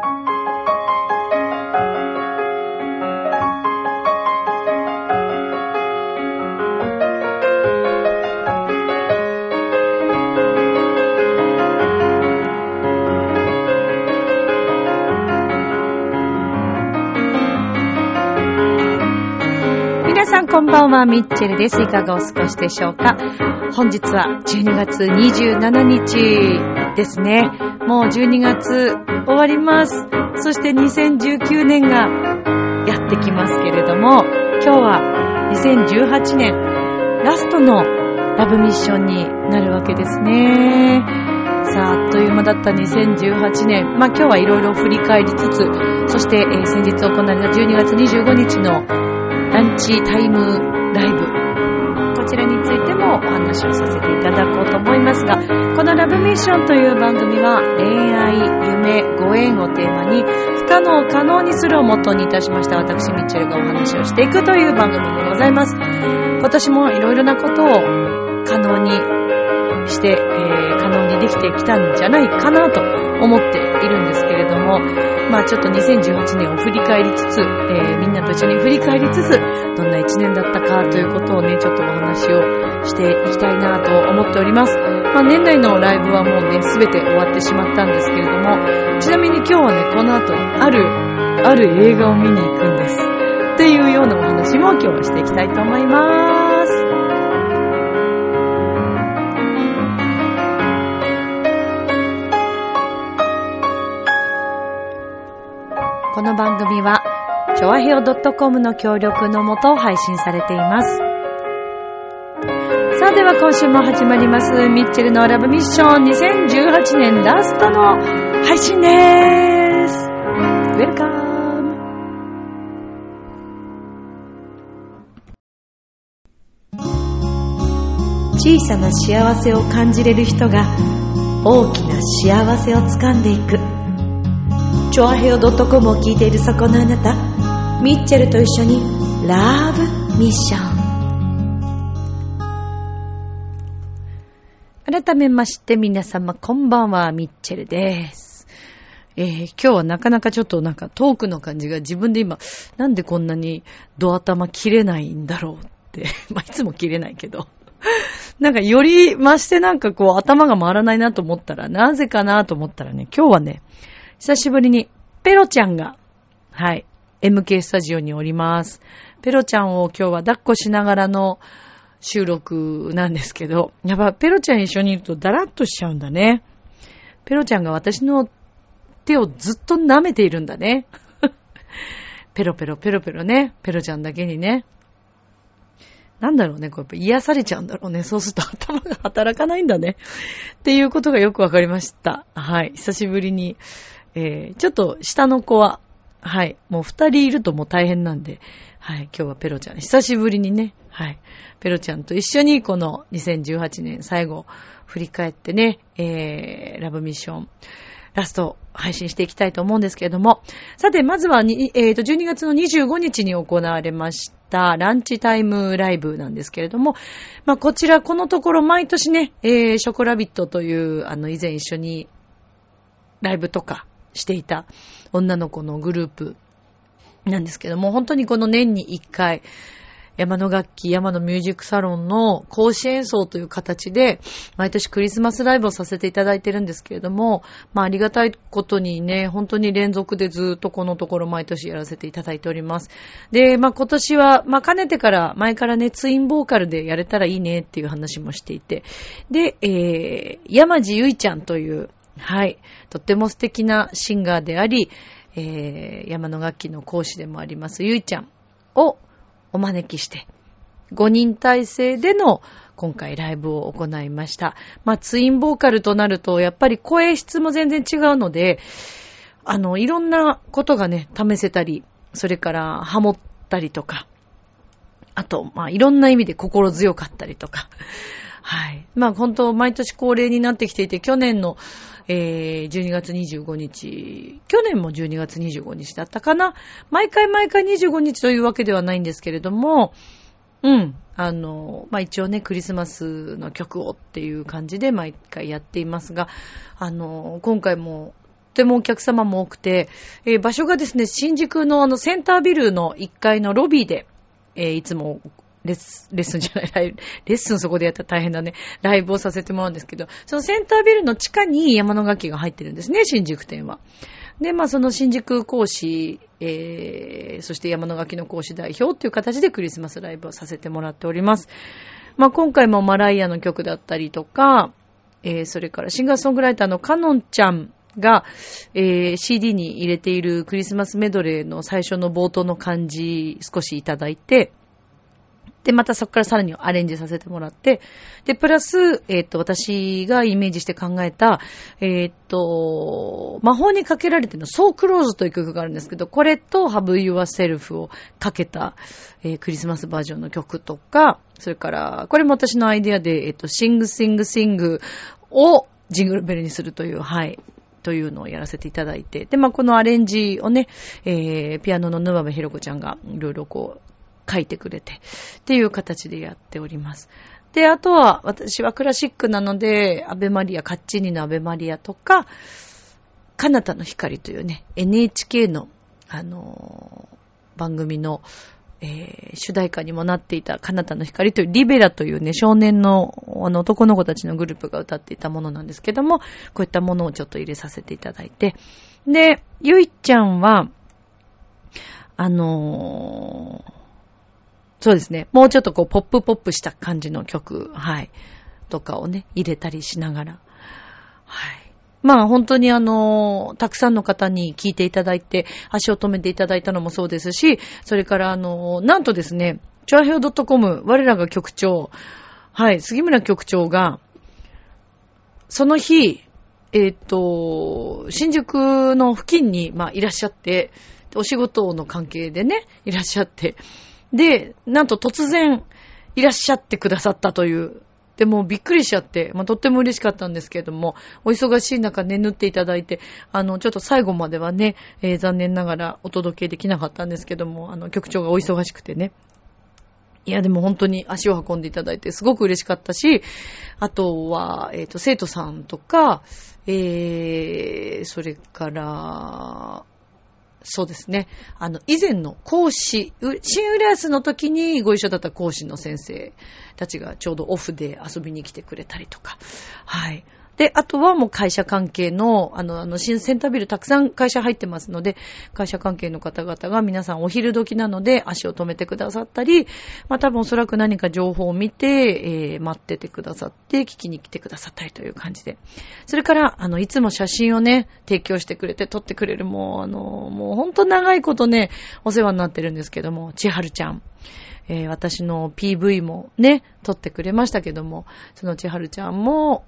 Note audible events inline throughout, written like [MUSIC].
皆さんこんばんは、ミッチェルです。いかがお過ごしでしょうか？本日は12月27日ですね。もう12月終わります。そして2019年がやってきますけれども、今日は2018年ラストのラブミッションになるわけですね。さあ、あっという間だった2018年。まあ今日はいろいろ振り返りつつ、そして、えー先日行われた12月25日のランチタイムライブ。こちらについてもお話をさせていただこうと思いますが、このミッションという番組は恋愛、夢、ご縁をテーマに不可能を可能にするをモットーにいたしました私ミッチェルがお話をしていくという番組でございます。今年もいろいろなことを可能にして、えー可能にできてきたんじゃないかなと思っているんですけれども、まあちょっと2018年を振り返りつつ、えーみんなと一緒に振り返りつつ、どんな1年だったかということをね、ちょっとお話をしていきたいなと思っております。まあ年内のライブはもうね、すべて終わってしまったんですけれども、ちなみに今日はね、この後、ある、ある映画を見に行くんです。っていうようなお話も今日はしていきたいと思います。この番組は、ちょわへお .com の協力のもと配信されています。では今週も始まります、ミッチェルのラブミッション2018年ラストの配信です。ウェルカム小さな幸せを感じれる人が大きな幸せをつかんでいく。チョアヘオ .com を聞いているそこのあなた、ミッチェルと一緒にラブミッション。改めまして皆様こんばんは、ミッチェルです。えー今日はなかなかちょっとなんかトークの感じが自分で今、なんでこんなにド頭切れないんだろうって、[LAUGHS] まあ、いつも切れないけど。[LAUGHS] なんかより増してなんかこう頭が回らないなと思ったら、なぜかなと思ったらね、今日はね、久しぶりにペロちゃんが、はい、MK スタジオにおります。ペロちゃんを今日は抱っこしながらの収録なんですけど、やっぱペロちゃん一緒にいるとダラッとしちゃうんだね。ペロちゃんが私の手をずっと舐めているんだね。[LAUGHS] ペロペロペロペロね。ペロちゃんだけにね。なんだろうね、こうやっぱ癒されちゃうんだろうね。そうすると頭が働かないんだね。っていうことがよくわかりました。はい。久しぶりに。えー、ちょっと下の子は、はい。もう二人いるともう大変なんで、はい。今日はペロちゃん、久しぶりにね、はい。ペロちゃんと一緒にこの2018年最後振り返ってね、えー、ラブミッション、ラスト配信していきたいと思うんですけれども、さて、まずはに、えーと、12月の25日に行われました、ランチタイムライブなんですけれども、まあ、こちら、このところ毎年ね、えー、ショコラビットという、あの、以前一緒にライブとかしていた女の子のグループなんですけども、本当にこの年に一回、山の楽器、山のミュージックサロンの講師演奏という形で、毎年クリスマスライブをさせていただいてるんですけれども、まあありがたいことにね、本当に連続でずっとこのところ毎年やらせていただいております。で、まあ今年は、まあかねてから、前からね、ツインボーカルでやれたらいいねっていう話もしていて、で、えー、山地ゆいちゃんという、はい、とっても素敵なシンガーであり、えー、山の楽器の講師でもありますゆいちゃんをお招きして、5人体制での今回ライブを行いました。まあ、ツインボーカルとなると、やっぱり声質も全然違うので、あの、いろんなことがね、試せたり、それからハモったりとか、あと、まあ、いろんな意味で心強かったりとか、はい。まあ、本当、毎年恒例になってきていて、去年の、えー、12月25日、去年も12月25日だったかな。毎回毎回25日というわけではないんですけれども、うん。あの、まあ、一応ね、クリスマスの曲をっていう感じで毎回やっていますが、あの、今回もってもお客様も多くて、えー、場所がですね、新宿のあのセンタービルの1階のロビーで、えー、いつもレッスン、レッスンじゃない、ライブレッスンそこでやったら大変だね。ライブをさせてもらうんですけど、そのセンタービルの地下に山の楽器が入ってるんですね、新宿店は。で、まあその新宿講師、えー、そして山の楽器の講師代表っていう形でクリスマスライブをさせてもらっております。まあ今回もマライアの曲だったりとか、えー、それからシンガーソングライターのカノンちゃんが、えー、CD に入れているクリスマスメドレーの最初の冒頭の感じ少しいただいて、で、またそこからさらにアレンジさせてもらって、で、プラス、えっ、ー、と、私がイメージして考えた、えっ、ー、と、魔法にかけられての So Close という曲があるんですけど、これと Have Yourself をかけた、えー、クリスマスバージョンの曲とか、それから、これも私のアイデアで、えっ、と、Sing Sing Sing をジングルベルにするという、はい、というのをやらせていただいて、で、まあ、このアレンジをね、えー、ピアノの沼部ひろ子ちゃんがいろいろこう、書いてくれてっていう形でやっております。で、あとは私はクラシックなので、アベマリア、カッチーニのアベマリアとか、カナタの光というね、NHK の、あのー、番組の、えー、主題歌にもなっていたカナタの光というリベラというね、少年のあの男の子たちのグループが歌っていたものなんですけども、こういったものをちょっと入れさせていただいて。で、ゆいちゃんは、あのーそうですね。もうちょっとこう、ポップポップした感じの曲、はい。とかをね、入れたりしながら。はい。まあ本当にあの、たくさんの方に聞いていただいて、足を止めていただいたのもそうですし、それからあの、なんとですね、チョアヘオ .com、我らが局長、はい、杉村局長が、その日、えっ、ー、と、新宿の付近に、まあ、いらっしゃって、お仕事の関係でね、いらっしゃって、で、なんと突然いらっしゃってくださったという。でもびっくりしちゃって、まあ、とっても嬉しかったんですけれども、お忙しい中眠っていただいて、あの、ちょっと最後まではね、えー、残念ながらお届けできなかったんですけども、あの、局長がお忙しくてね。いや、でも本当に足を運んでいただいてすごく嬉しかったし、あとは、えっ、ー、と、生徒さんとか、えー、それから、そうですね。あの、以前の講師、新浦安の時にご一緒だった講師の先生たちがちょうどオフで遊びに来てくれたりとか、はい。で、あとはもう会社関係の、あの、あの、新センタービルたくさん会社入ってますので、会社関係の方々が皆さんお昼時なので足を止めてくださったり、まあ多分おそらく何か情報を見て、えー、待っててくださって、聞きに来てくださったりという感じで。それから、あの、いつも写真をね、提供してくれて、撮ってくれる、もう、あの、もうほんと長いことね、お世話になってるんですけども、千春ちゃん。えー、私の PV もね、撮ってくれましたけども、その千春ちゃんも、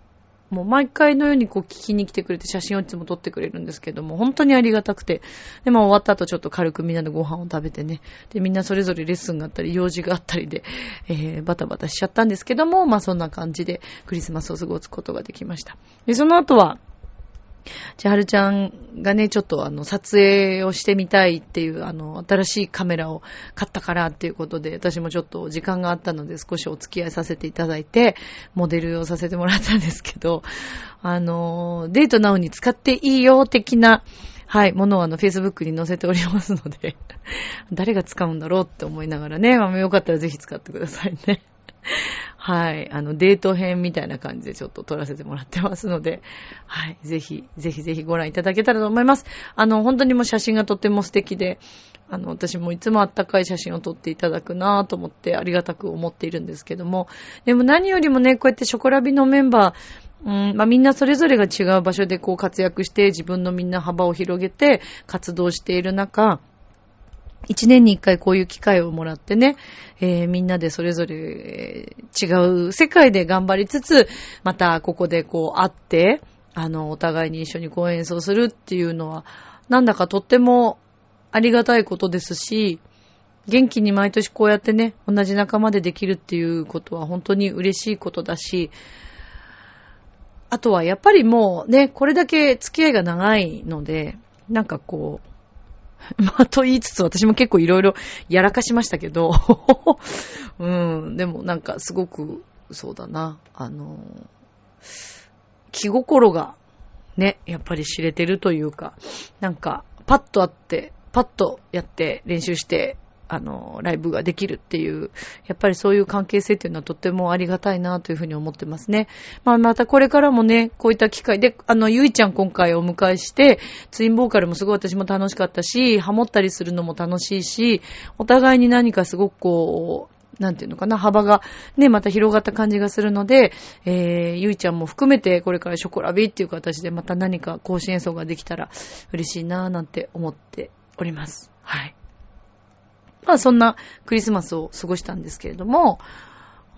もう毎回のようにこう聞きに来てくれて写真をいつも撮ってくれるんですけども、本当にありがたくて。で、まあ終わった後ちょっと軽くみんなでご飯を食べてね。で、みんなそれぞれレッスンがあったり、用事があったりで、えー、バタバタしちゃったんですけども、まあそんな感じでクリスマスを過ごすことができました。で、その後は、千春ちゃんがね、ちょっとあの、撮影をしてみたいっていう、あの、新しいカメラを買ったからっていうことで、私もちょっと時間があったので少しお付き合いさせていただいて、[LAUGHS] モデルをさせてもらったんですけど、あの、デートなおに使っていいよ的な、はい、ものをあの、Facebook に載せておりますので、[LAUGHS] 誰が使うんだろうって思いながらね、まあ、よかったらぜひ使ってくださいね。[LAUGHS] はい。あの、デート編みたいな感じでちょっと撮らせてもらってますので、はい。ぜひ、ぜひぜひご覧いただけたらと思います。あの、本当にもう写真がとっても素敵で、あの、私もいつもあったかい写真を撮っていただくなぁと思ってありがたく思っているんですけども、でも何よりもね、こうやってショコラビのメンバー、うん、まあ、みんなそれぞれが違う場所でこう活躍して自分のみんな幅を広げて活動している中、一年に一回こういう機会をもらってね、えー、みんなでそれぞれ違う世界で頑張りつつ、またここでこう会って、あの、お互いに一緒にこう演奏するっていうのは、なんだかとってもありがたいことですし、元気に毎年こうやってね、同じ仲間でできるっていうことは本当に嬉しいことだし、あとはやっぱりもうね、これだけ付き合いが長いので、なんかこう、[LAUGHS] まあ、と言いつつ私も結構いろいろやらかしましたけど、[LAUGHS] うん、でもなんかすごく、そうだな、あの、気心がね、やっぱり知れてるというか、なんか、パッと会って、パッとやって練習して、あの、ライブができるっていう、やっぱりそういう関係性っていうのはとってもありがたいなというふうに思ってますね。まあまたこれからもね、こういった機会で、あの、ゆいちゃん今回お迎えして、ツインボーカルもすごい私も楽しかったし、ハモったりするのも楽しいし、お互いに何かすごくこう、なんていうのかな、幅がね、また広がった感じがするので、えー、ゆいちゃんも含めて、これからショコラビっていう形でまた何か更新演奏ができたら嬉しいなぁなんて思っております。はい。まあそんなクリスマスを過ごしたんですけれども、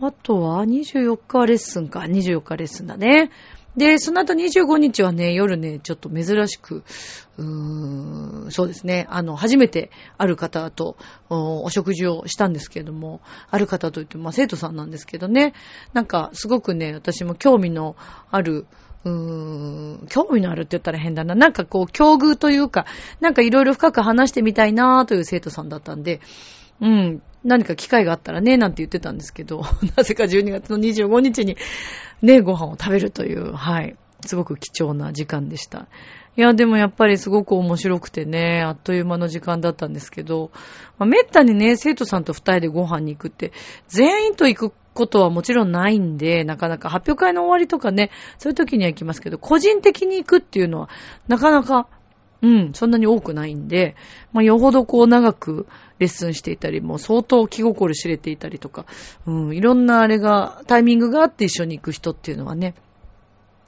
あとは24日レッスンか、24日レッスンだね。で、その後25日はね、夜ね、ちょっと珍しく、うーん、そうですね、あの、初めてある方とお食事をしたんですけれども、ある方といって、まあ、生徒さんなんですけどね、なんか、すごくね、私も興味のある、うーん、興味のあるって言ったら変だな。なんかこう、境遇というか、なんかいろいろ深く話してみたいなという生徒さんだったんで、うん、何か機会があったらね、なんて言ってたんですけど、[LAUGHS] なぜか12月の25日にね、ご飯を食べるという、はい、すごく貴重な時間でした。いや、でもやっぱりすごく面白くてね、あっという間の時間だったんですけど、まあ、めったにね、生徒さんと二人でご飯に行くって、全員と行くことはもちろんないんで、なかなか発表会の終わりとかね、そういう時には行きますけど、個人的に行くっていうのは、なかなか、うん、そんなに多くないんで、まあ、よほどこう長くレッスンしていたり、もう相当気心知れていたりとか、うん、いろんなあれが、タイミングがあって一緒に行く人っていうのはね、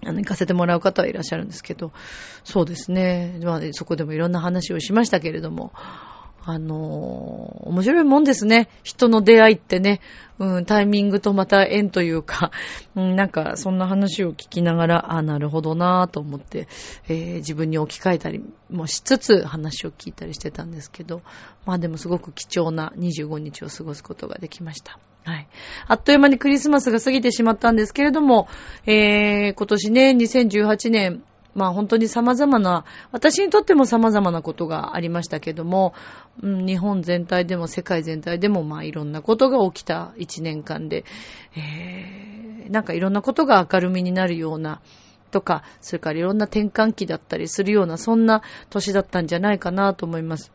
あの、行かせてもらう方はいらっしゃるんですけど、そうですね。まあ、そこでもいろんな話をしましたけれども、あのー、面白いもんですね。人の出会いってね、うん、タイミングとまた縁というか、[LAUGHS] うん、なんかそんな話を聞きながら、あなるほどなぁと思って、えー、自分に置き換えたりもしつつ話を聞いたりしてたんですけど、まあでもすごく貴重な25日を過ごすことができました。はい。あっという間にクリスマスが過ぎてしまったんですけれども、えー、今年ね、2018年、まあ本当に様々な、私にとっても様々なことがありましたけども、うん、日本全体でも世界全体でもまあいろんなことが起きた一年間で、えー、なんかいろんなことが明るみになるような、とか、それからいろんな転換期だったりするような、そんな年だったんじゃないかなと思います。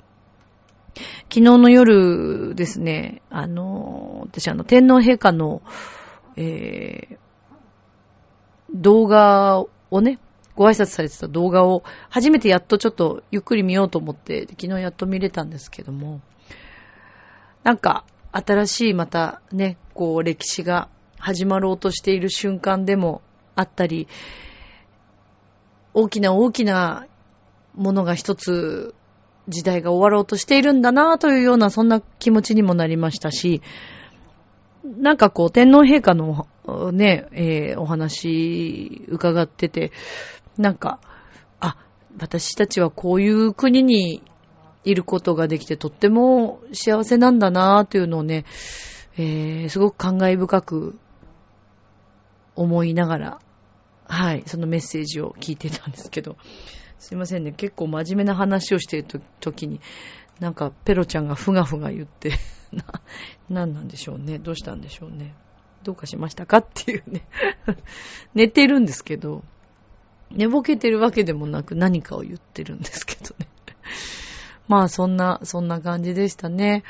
昨日の夜ですね、あの、私あの、天皇陛下の、えー、動画をね、ご挨拶されてた動画を初めてやっとちょっとゆっくり見ようと思って昨日やっと見れたんですけどもなんか新しいまたねこう歴史が始まろうとしている瞬間でもあったり大きな大きなものが一つ時代が終わろうとしているんだなというようなそんな気持ちにもなりましたしなんかこう天皇陛下のね、えー、お話伺ってて、なんか、あ、私たちはこういう国にいることができてとっても幸せなんだなというのをね、えー、すごく感慨深く思いながら、はい、そのメッセージを聞いてたんですけど、すいませんね、結構真面目な話をしているときに、なんかペロちゃんがふがふが言って [LAUGHS] な、なんなんでしょうね、どうしたんでしょうね。どうかしましたか？っていうね [LAUGHS] 寝てるんですけど、寝ぼけてるわけでもなく何かを言ってるんですけどね。[LAUGHS] まあそんな、そんな感じでしたね。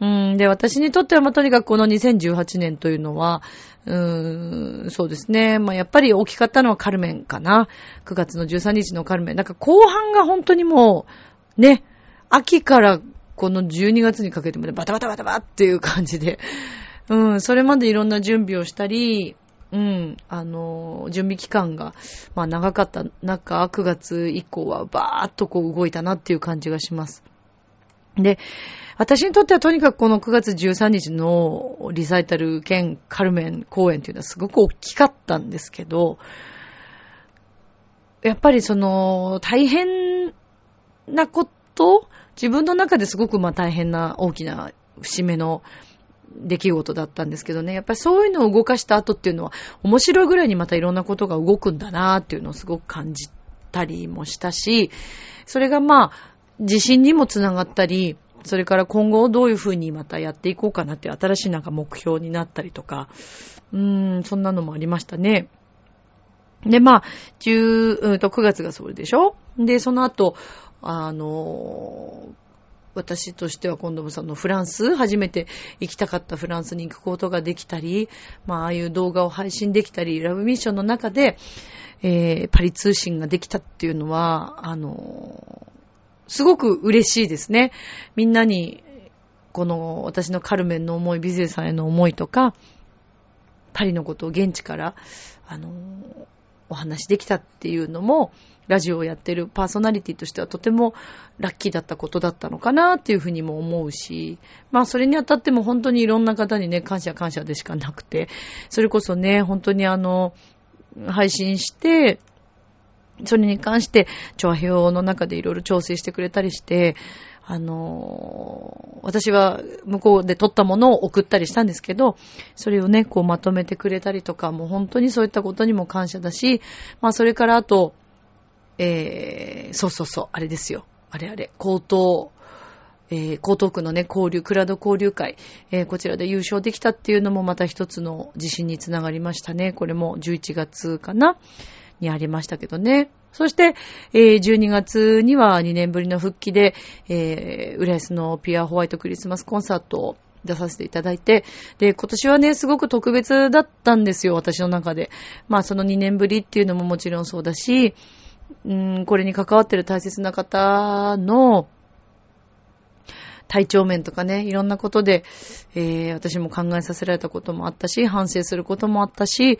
うん、で、私にとっては、まあ、とにかくこの2018年というのは、うーん、そうですね。まあ、やっぱり大きかったのはカルメンかな。9月の13日のカルメン。なんか後半が本当にもう、ね、秋からこの12月にかけてまでバタバタバタバっていう感じで、うん、それまでいろんな準備をしたり、うん、あの、準備期間が、まあ長かった中、9月以降はバーっとこう動いたなっていう感じがします。で、私にとってはとにかくこの9月13日のリサイタル兼カルメン公演っていうのはすごく大きかったんですけど、やっぱりその大変なこと、自分の中ですごくまあ大変な大きな節目の出来事だったんですけどね、やっぱりそういうのを動かした後っていうのは、面白いぐらいにまたいろんなことが動くんだなっていうのをすごく感じたりもしたし、それがまあ、自信にもつながったり、それから今後どういうふうにまたやっていこうかなっていう新しいなんか目標になったりとか、うーん、そんなのもありましたね。で、まあ、10、うんと9月がそれでしょ？で、その後、あのー私としては今度もそのフランス、初めて行きたかったフランスに行くことができたり、まあ、ああいう動画を配信できたり、ラブミッションの中で、えー、パリ通信ができたっていうのは、あのすごく嬉しいですね。みんなに、この私のカルメンの思い、ビゼルさんへの思いとか、パリのことを現地から、あのお話できたっていうのも、ラジオをやってるパーソナリティとしてはとてもラッキーだったことだったのかなっていうふうにも思うし、まあそれにあたっても本当にいろんな方にね、感謝感謝でしかなくて、それこそね、本当にあの、配信して、それに関して、調和表の中でいろいろ調整してくれたりして、あの、私は向こうで撮ったものを送ったりしたんですけど、それをね、こうまとめてくれたりとか、もう本当にそういったことにも感謝だし、まあそれからあと、えー、そうそうそう、あれですよ。あれあれ、高等、えー、江東区のね、交流、クラウド交流会、えー、こちらで優勝できたっていうのもまた一つの自信につながりましたね。これも11月かなにありましたけどね。そして、えー、12月には2年ぶりの復帰で、えー、浦安のピュアホワイトクリスマスコンサートを出させていただいて、で、今年はね、すごく特別だったんですよ、私の中で。まあ、その2年ぶりっていうのももちろんそうだし、うん、これに関わってる大切な方の体調面とかね、いろんなことで、えー、私も考えさせられたこともあったし、反省することもあったし、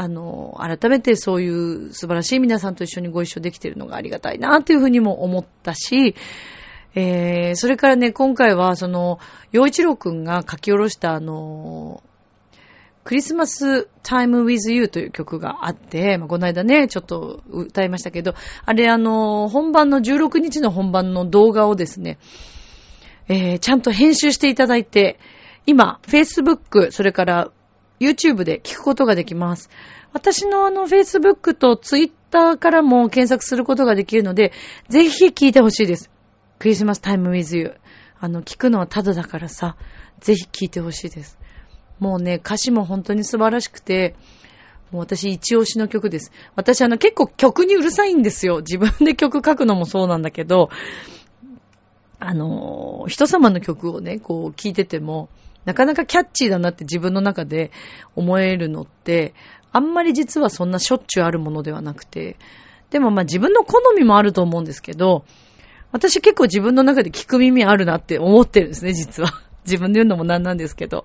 あの、改めてそういう素晴らしい皆さんと一緒にご一緒できているのがありがたいなというふうにも思ったし、えー、それからね、今回は、その、洋一郎くんが書き下ろしたあの、クリスマスタイムウィズユーという曲があって、まあ、この間ね、ちょっと歌いましたけど、あれあの、本番の16日の本番の動画をですね、えー、ちゃんと編集していただいて、今、Facebook、それから YouTube で聞くことができます。私のあの Facebook と Twitter からも検索することができるので、ぜひ聞いてほしいです。クリスマスタイムウィズユー。あの、聞くのはただだからさ、ぜひ聞いてほしいです。もうね、歌詞も本当に素晴らしくて、もう私一押しの曲です。私あの結構曲にうるさいんですよ。自分で曲書くのもそうなんだけど、あの、人様の曲をね、こう聴いてても、なかなかキャッチーだなって自分の中で思えるのって、あんまり実はそんなしょっちゅうあるものではなくて、でもまあ自分の好みもあると思うんですけど、私結構自分の中で聞く耳あるなって思ってるんですね、実は。[LAUGHS] 自分で言うのもなんなんですけど。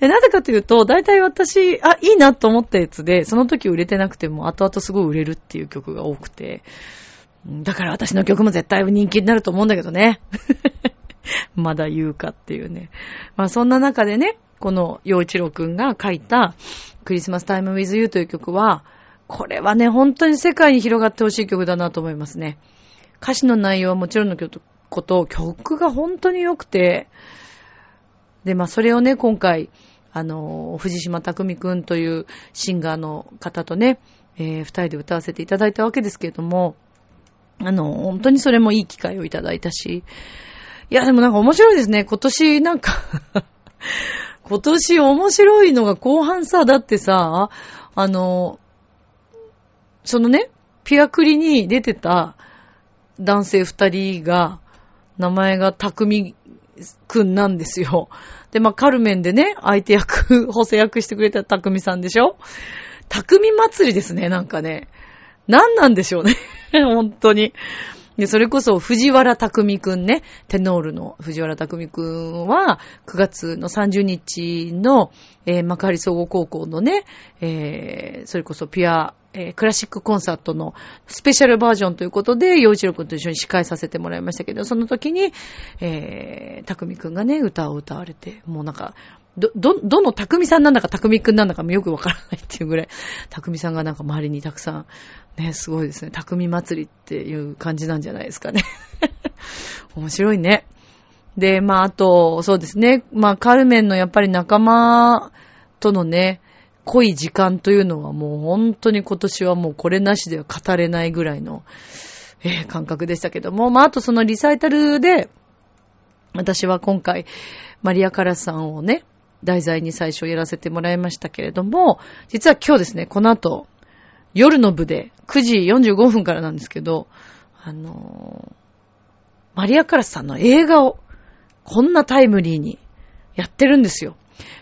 で、なぜかというと、大体私、あ、いいなと思ったやつで、その時売れてなくても、後々すごい売れるっていう曲が多くて、だから私の曲も絶対人気になると思うんだけどね。[LAUGHS] [LAUGHS] まだ言うかっていうね。まあそんな中でね、この洋一郎くんが書いたクリスマスタイムウィズユーという曲は、これはね、本当に世界に広がってほしい曲だなと思いますね。歌詞の内容はもちろんのこと、曲が本当に良くて、で、まあそれをね、今回、あの、藤島匠くんというシンガーの方とね、えー、二人で歌わせていただいたわけですけれども、あの、本当にそれもいい機会をいただいたし、いや、でもなんか面白いですね。今年なんか [LAUGHS] 今年面白いのが後半さ、だってさ、あの、そのね、ピアクリに出てた男性二人が、名前が匠くんなんですよ。で、まあ、カルメンでね、相手役、補正役してくれた匠さんでしょ？匠祭りですね、なんかね。何なんでしょうね。[LAUGHS] 本当に。で、それこそ藤原匠くんね、テノールの藤原匠くんは、9月の30日の、えー、幕張総合高校のね、えー、それこそピア、えー、クラシックコンサートのスペシャルバージョンということで、洋一郎くんと一緒に司会させてもらいましたけど、その時に、えー、匠くんがね、歌を歌われて、もうなんか、ど、ど、どの匠さんなんだか匠くんなんだかもよくわからないっていうぐらい、匠さんがなんか周りにたくさん、ね、すごいですね。匠祭りっていう感じなんじゃないですかね。[LAUGHS] 面白いね。で、まあ、あと、そうですね。まあ、カルメンのやっぱり仲間とのね、濃い時間というのはもう本当に今年はもうこれなしでは語れないぐらいの、えー、感覚でしたけども、まあ、あとそのリサイタルで、私は今回、マリア・カラスさんをね、題材に最初やらせてもらいましたけれども、実は今日ですね、この後、夜の部で9時45分からなんですけど、あのー、マリア・カラスさんの映画をこんなタイムリーにやってるんですよ。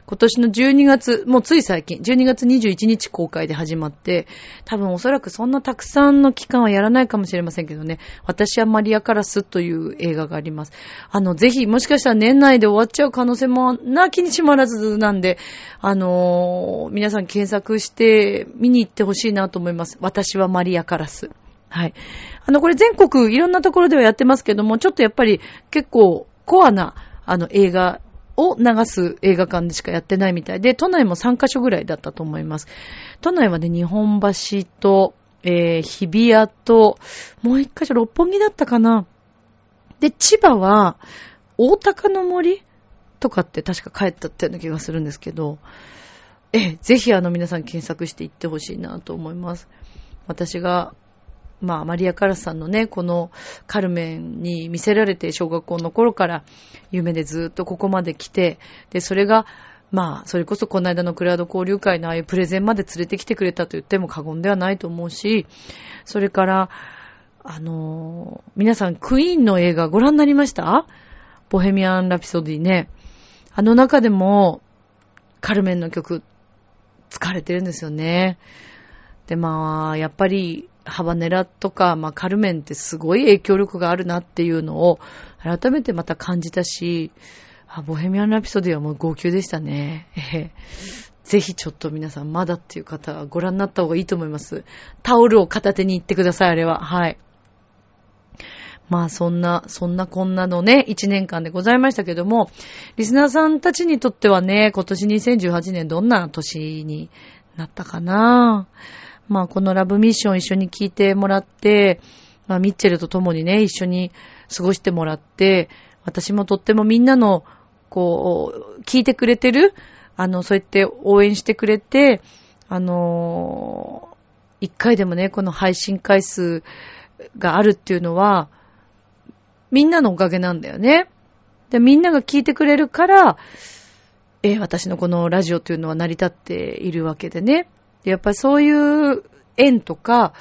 今年の12月、もうつい最近、12月21日公開で始まって、多分おそらくそんなたくさんの期間はやらないかもしれませんけどね、私はマリア・カラスという映画があります。あの、ぜひ、もしかしたら年内で終わっちゃう可能性もなきにしもあらずなんで、あのー、皆さん検索して見に行ってほしいなと思います。私はマリア・カラス。はい。あの、これ全国いろんなところではやってますけども、ちょっとやっぱり結構コアな、あの、映画を流す映画館でしかやってないみたいで、都内も3カ所ぐらいだったと思います。都内はね、日本橋と、えー、日比谷と、もう1カ所六本木だったかな。で、千葉は、大高の森とかって確か帰ったってような気がするんですけど、え、ぜひあの皆さん検索していってほしいなと思います。私がまあ、マリア・カラスさんのね、このカルメンに見せられて小学校の頃から夢でずっとここまで来て、で、それが、まあ、それこそこの間のクラウド交流会のああいうプレゼンまで連れてきてくれたと言っても過言ではないと思うし、それから、あのー、皆さんクイーンの映画ご覧になりました？ボヘミアン・ラピソディね。あの中でも、カルメンの曲、疲れてるんですよね。で、まあ、やっぱり、ハバネラとか、まあ、カルメンってすごい影響力があるなっていうのを改めてまた感じたし、あボヘミアン・ラピソディはもう号泣でしたね。えぜひちょっと皆さんまだっていう方はご覧になった方がいいと思います。タオルを片手に行ってください、あれは。はい。まあそんな、そんなこんなのね、一年間でございましたけども、リスナーさんたちにとってはね、今年2018年どんな年になったかな？ぁまあ、このラブミッション一緒に聞いてもらって、まあ、ミッチェルと共にね、一緒に過ごしてもらって、私もとってもみんなの、こう、聞いてくれてる、あの、そうやって応援してくれて、あのー、一回でもね、この配信回数があるっていうのは、みんなのおかげなんだよね。で、みんなが聞いてくれるから、えー、私のこのラジオというのは成り立っているわけでね。やっぱりそういう縁とか、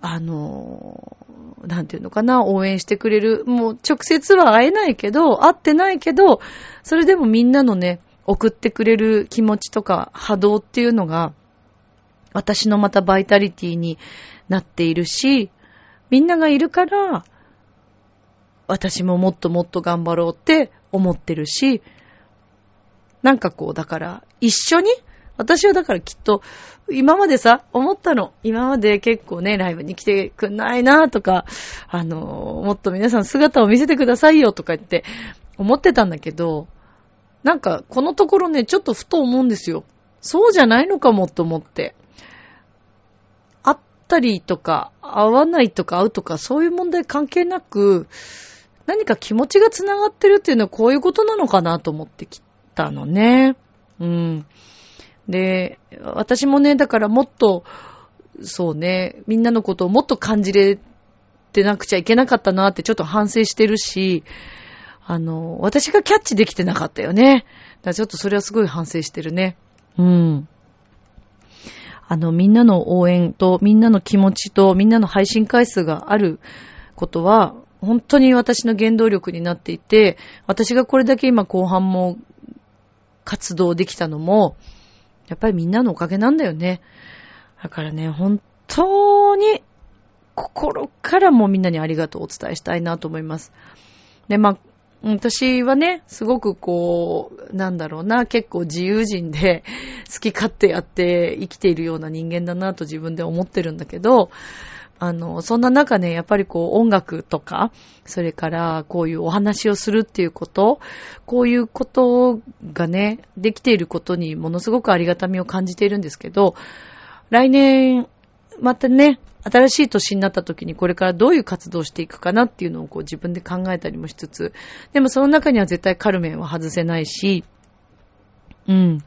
あの、なんていうのかな、応援してくれる。もう直接は会えないけど、会ってないけど、それでもみんなのね、送ってくれる気持ちとか波動っていうのが、私のまたバイタリティになっているし、みんながいるから、私ももっともっと頑張ろうって思ってるし、なんかこう、だから、一緒に私はだからきっと、今までさ、思ったの。今まで結構ね、ライブに来てくんないなとか、あの、もっと皆さん姿を見せてくださいよとか言って思ってたんだけど、なんかこのところね、ちょっとふと思うんですよ。そうじゃないのかもと思って。会ったりとか、会わないとか会うとか、そういう問題関係なく、何か気持ちが繋がってるっていうのはこういうことなのかなと思ってきたのね。うん。で、私もね、だからもっと、そうね、みんなのことをもっと感じれてなくちゃいけなかったなってちょっと反省してるし、あの、私がキャッチできてなかったよね。だからちょっとそれはすごい反省してるね。うん。あの、みんなの応援と、みんなの気持ちと、みんなの配信回数があることは、本当に私の原動力になっていて、私がこれだけ今後半も活動できたのも、やっぱりみんなのおかげなんだよね。だからね、本当に心からもみんなにありがとうをお伝えしたいなと思います。で、まあ、私はね、すごくこう、なんだろうな、結構自由人で好き勝手やって生きているような人間だなと自分で思ってるんだけど、あの、そんな中ね、やっぱりこう音楽とか、それからこういうお話をするっていうこと、こういうことがね、できていることにものすごくありがたみを感じているんですけど、来年、またね、新しい年になった時にこれからどういう活動をしていくかなっていうのをこう自分で考えたりもしつつ、でもその中には絶対カルメンは外せないし、うん。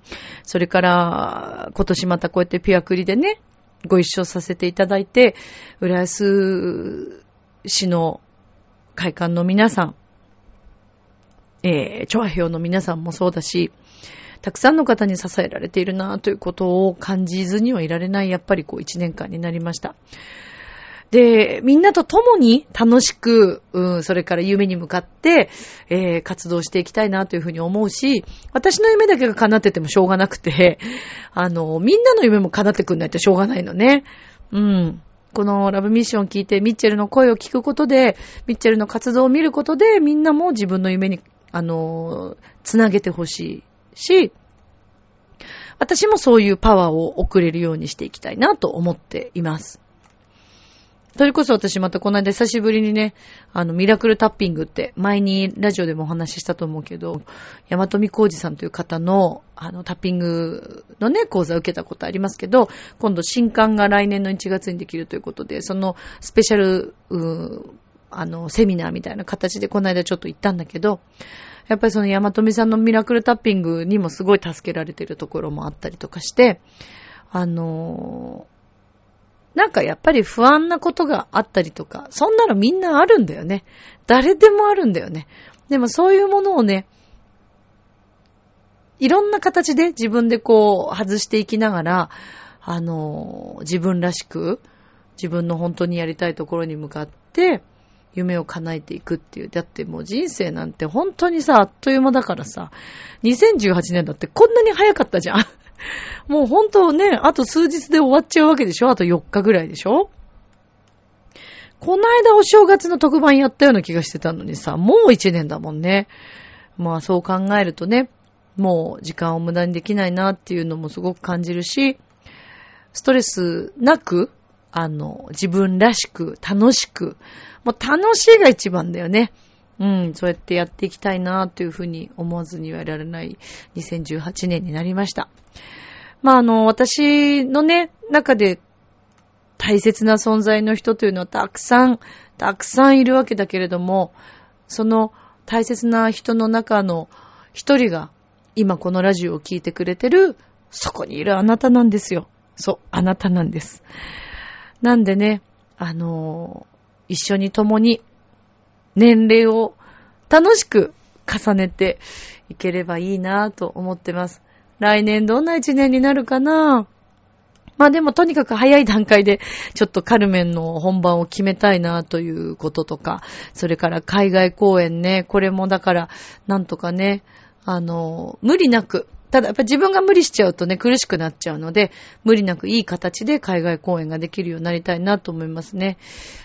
それから、今年またこうやってピアクリでね、ご一緒させていただいて、浦安市の会館の皆さん、えー、調和表の皆さんもそうだし、たくさんの方に支えられているなということを感じずにはいられない、やっぱりこう一年間になりました。で、みんなと共に楽しく、うん、それから夢に向かって、えー、活動していきたいなというふうに思うし、私の夢だけが叶っててもしょうがなくて、[LAUGHS] あの、みんなの夢も叶ってくんないとしょうがないのね。うん。このラブミッションを聞いて、ミッチェルの声を聞くことで、ミッチェルの活動を見ることで、みんなも自分の夢に、あの、つなげてほしいし、私もそういうパワーを送れるようにしていきたいなと思っています。それこそ私またこの間久しぶりにね、あの、ミラクルタッピングって前にラジオでもお話ししたと思うけど、山富浩二さんという方の、あの、タッピングのね、講座を受けたことありますけど、今度新刊が来年の1月にできるということで、そのスペシャル、あの、セミナーみたいな形でこの間ちょっと行ったんだけど、やっぱりその山富さんのミラクルタッピングにもすごい助けられてるところもあったりとかして、あのなんかやっぱり不安なことがあったりとか、そんなのみんなあるんだよね。誰でもあるんだよね。でもそういうものをね、いろんな形で自分でこう外していきながら、あの、自分らしく、自分の本当にやりたいところに向かって、夢を叶えていくっていう。だってもう人生なんて本当にさ、あっという間だからさ、2018年だってこんなに早かったじゃん。[LAUGHS] もう本当ね、あと数日で終わっちゃうわけでしょ？あと4日ぐらいでしょ？この間お正月の特番やったような気がしてたのにさ、もう1年だもんね。まあそう考えるとね、もう時間を無駄にできないなっていうのもすごく感じるし、ストレスなく、あの、自分らしく、楽しく、もう楽しいが一番だよね。うん、そうやってやっていきたいなというふうに思わずにはいられない2018年になりました。まあ、あの、私のね、中で大切な存在の人というのはたくさん、たくさんいるわけだけれども、その大切な人の中の一人が今このラジオを聴いてくれてる、そこにいるあなたなんですよ。そう、あなたなんです。なんでね、あの、一緒に共に年齢を楽しく重ねていければいいなと思ってます。来年どんな一年になるかな？まあでもとにかく早い段階でちょっとカルメンの本番を決めたいなということとか、それから海外公演ね、これもだからなんとかね、あの、無理なく、ただやっぱ自分が無理しちゃうとね、苦しくなっちゃうので、無理なくいい形で海外公演ができるようになりたいなと思いますね。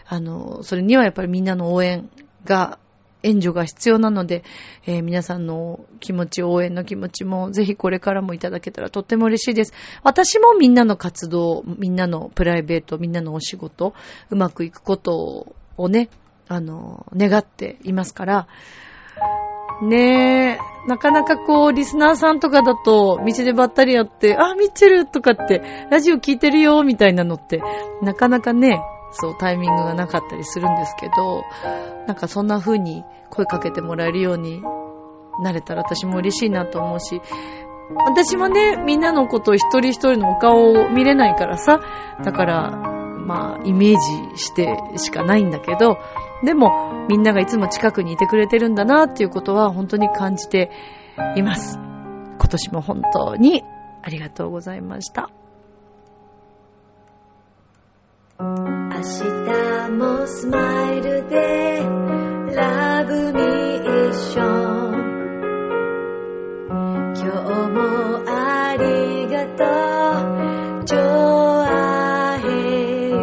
あの、それにはやっぱりみんなの応援が援助が必要なので、えー、皆さんの気持ち、応援の気持ちもぜひこれからもいただけたらとっても嬉しいです。私もみんなの活動、みんなのプライベート、みんなのお仕事、うまくいくことをね、あの、願っていますから、ねえ、なかなかこう、リスナーさんとかだと、道でばったりやって、あ、ミッチェルとかって、ラジオ聞いてるよ、みたいなのって、なかなかね、そう、タイミングがなかったりするんですけど、なんかそんな風に声かけてもらえるようになれたら私も嬉しいなと思うし、私もね、みんなのことを一人一人のお顔を見れないからさ、だから、まあ、イメージしてしかないんだけど、でも、みんながいつも近くにいてくれてるんだなっていうことは本当に感じています。今年も本当にありがとうございました。明日もスマイルでラブミッション。今日もありがとう。ジョアヘヨ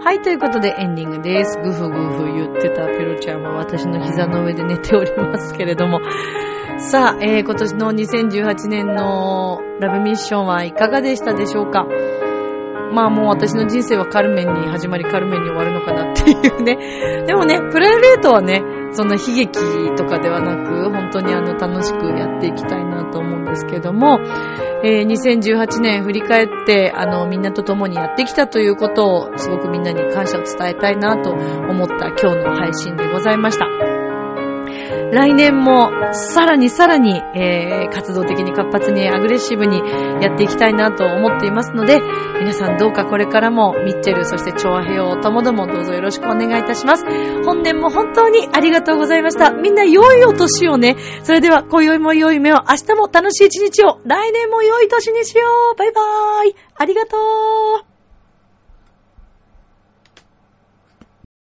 はい、ということでエンディングです。グフグフ言ってたペロちゃんは私の膝の上で寝ておりますけれども、さあ、えー、今年の2018年のラブミッションはいかがでしたでしょうか？まあもう私の人生はカルメンに始まりカルメンに終わるのかなっていうね。[LAUGHS] でもね、プライベートはね、そんな悲劇とかではなく、本当にあの楽しくやっていきたいなと思うんですけども、えー、2018年振り返って、あの、みんなと共にやってきたということを、すごくみんなに感謝を伝えたいなと思った今日の配信でございました。来年もさらにさらに、えー、活動的に活発にアグレッシブにやっていきたいなと思っていますので、皆さんどうかこれからもミッチェル、そして調和平和ともどもどうぞよろしくお願いいたします。本年も本当にありがとうございました。みんな良いお年をね。それでは、今宵も良い目を、明日も楽しい一日を、来年も良い年にしよう。バイバーイ。ありがとう。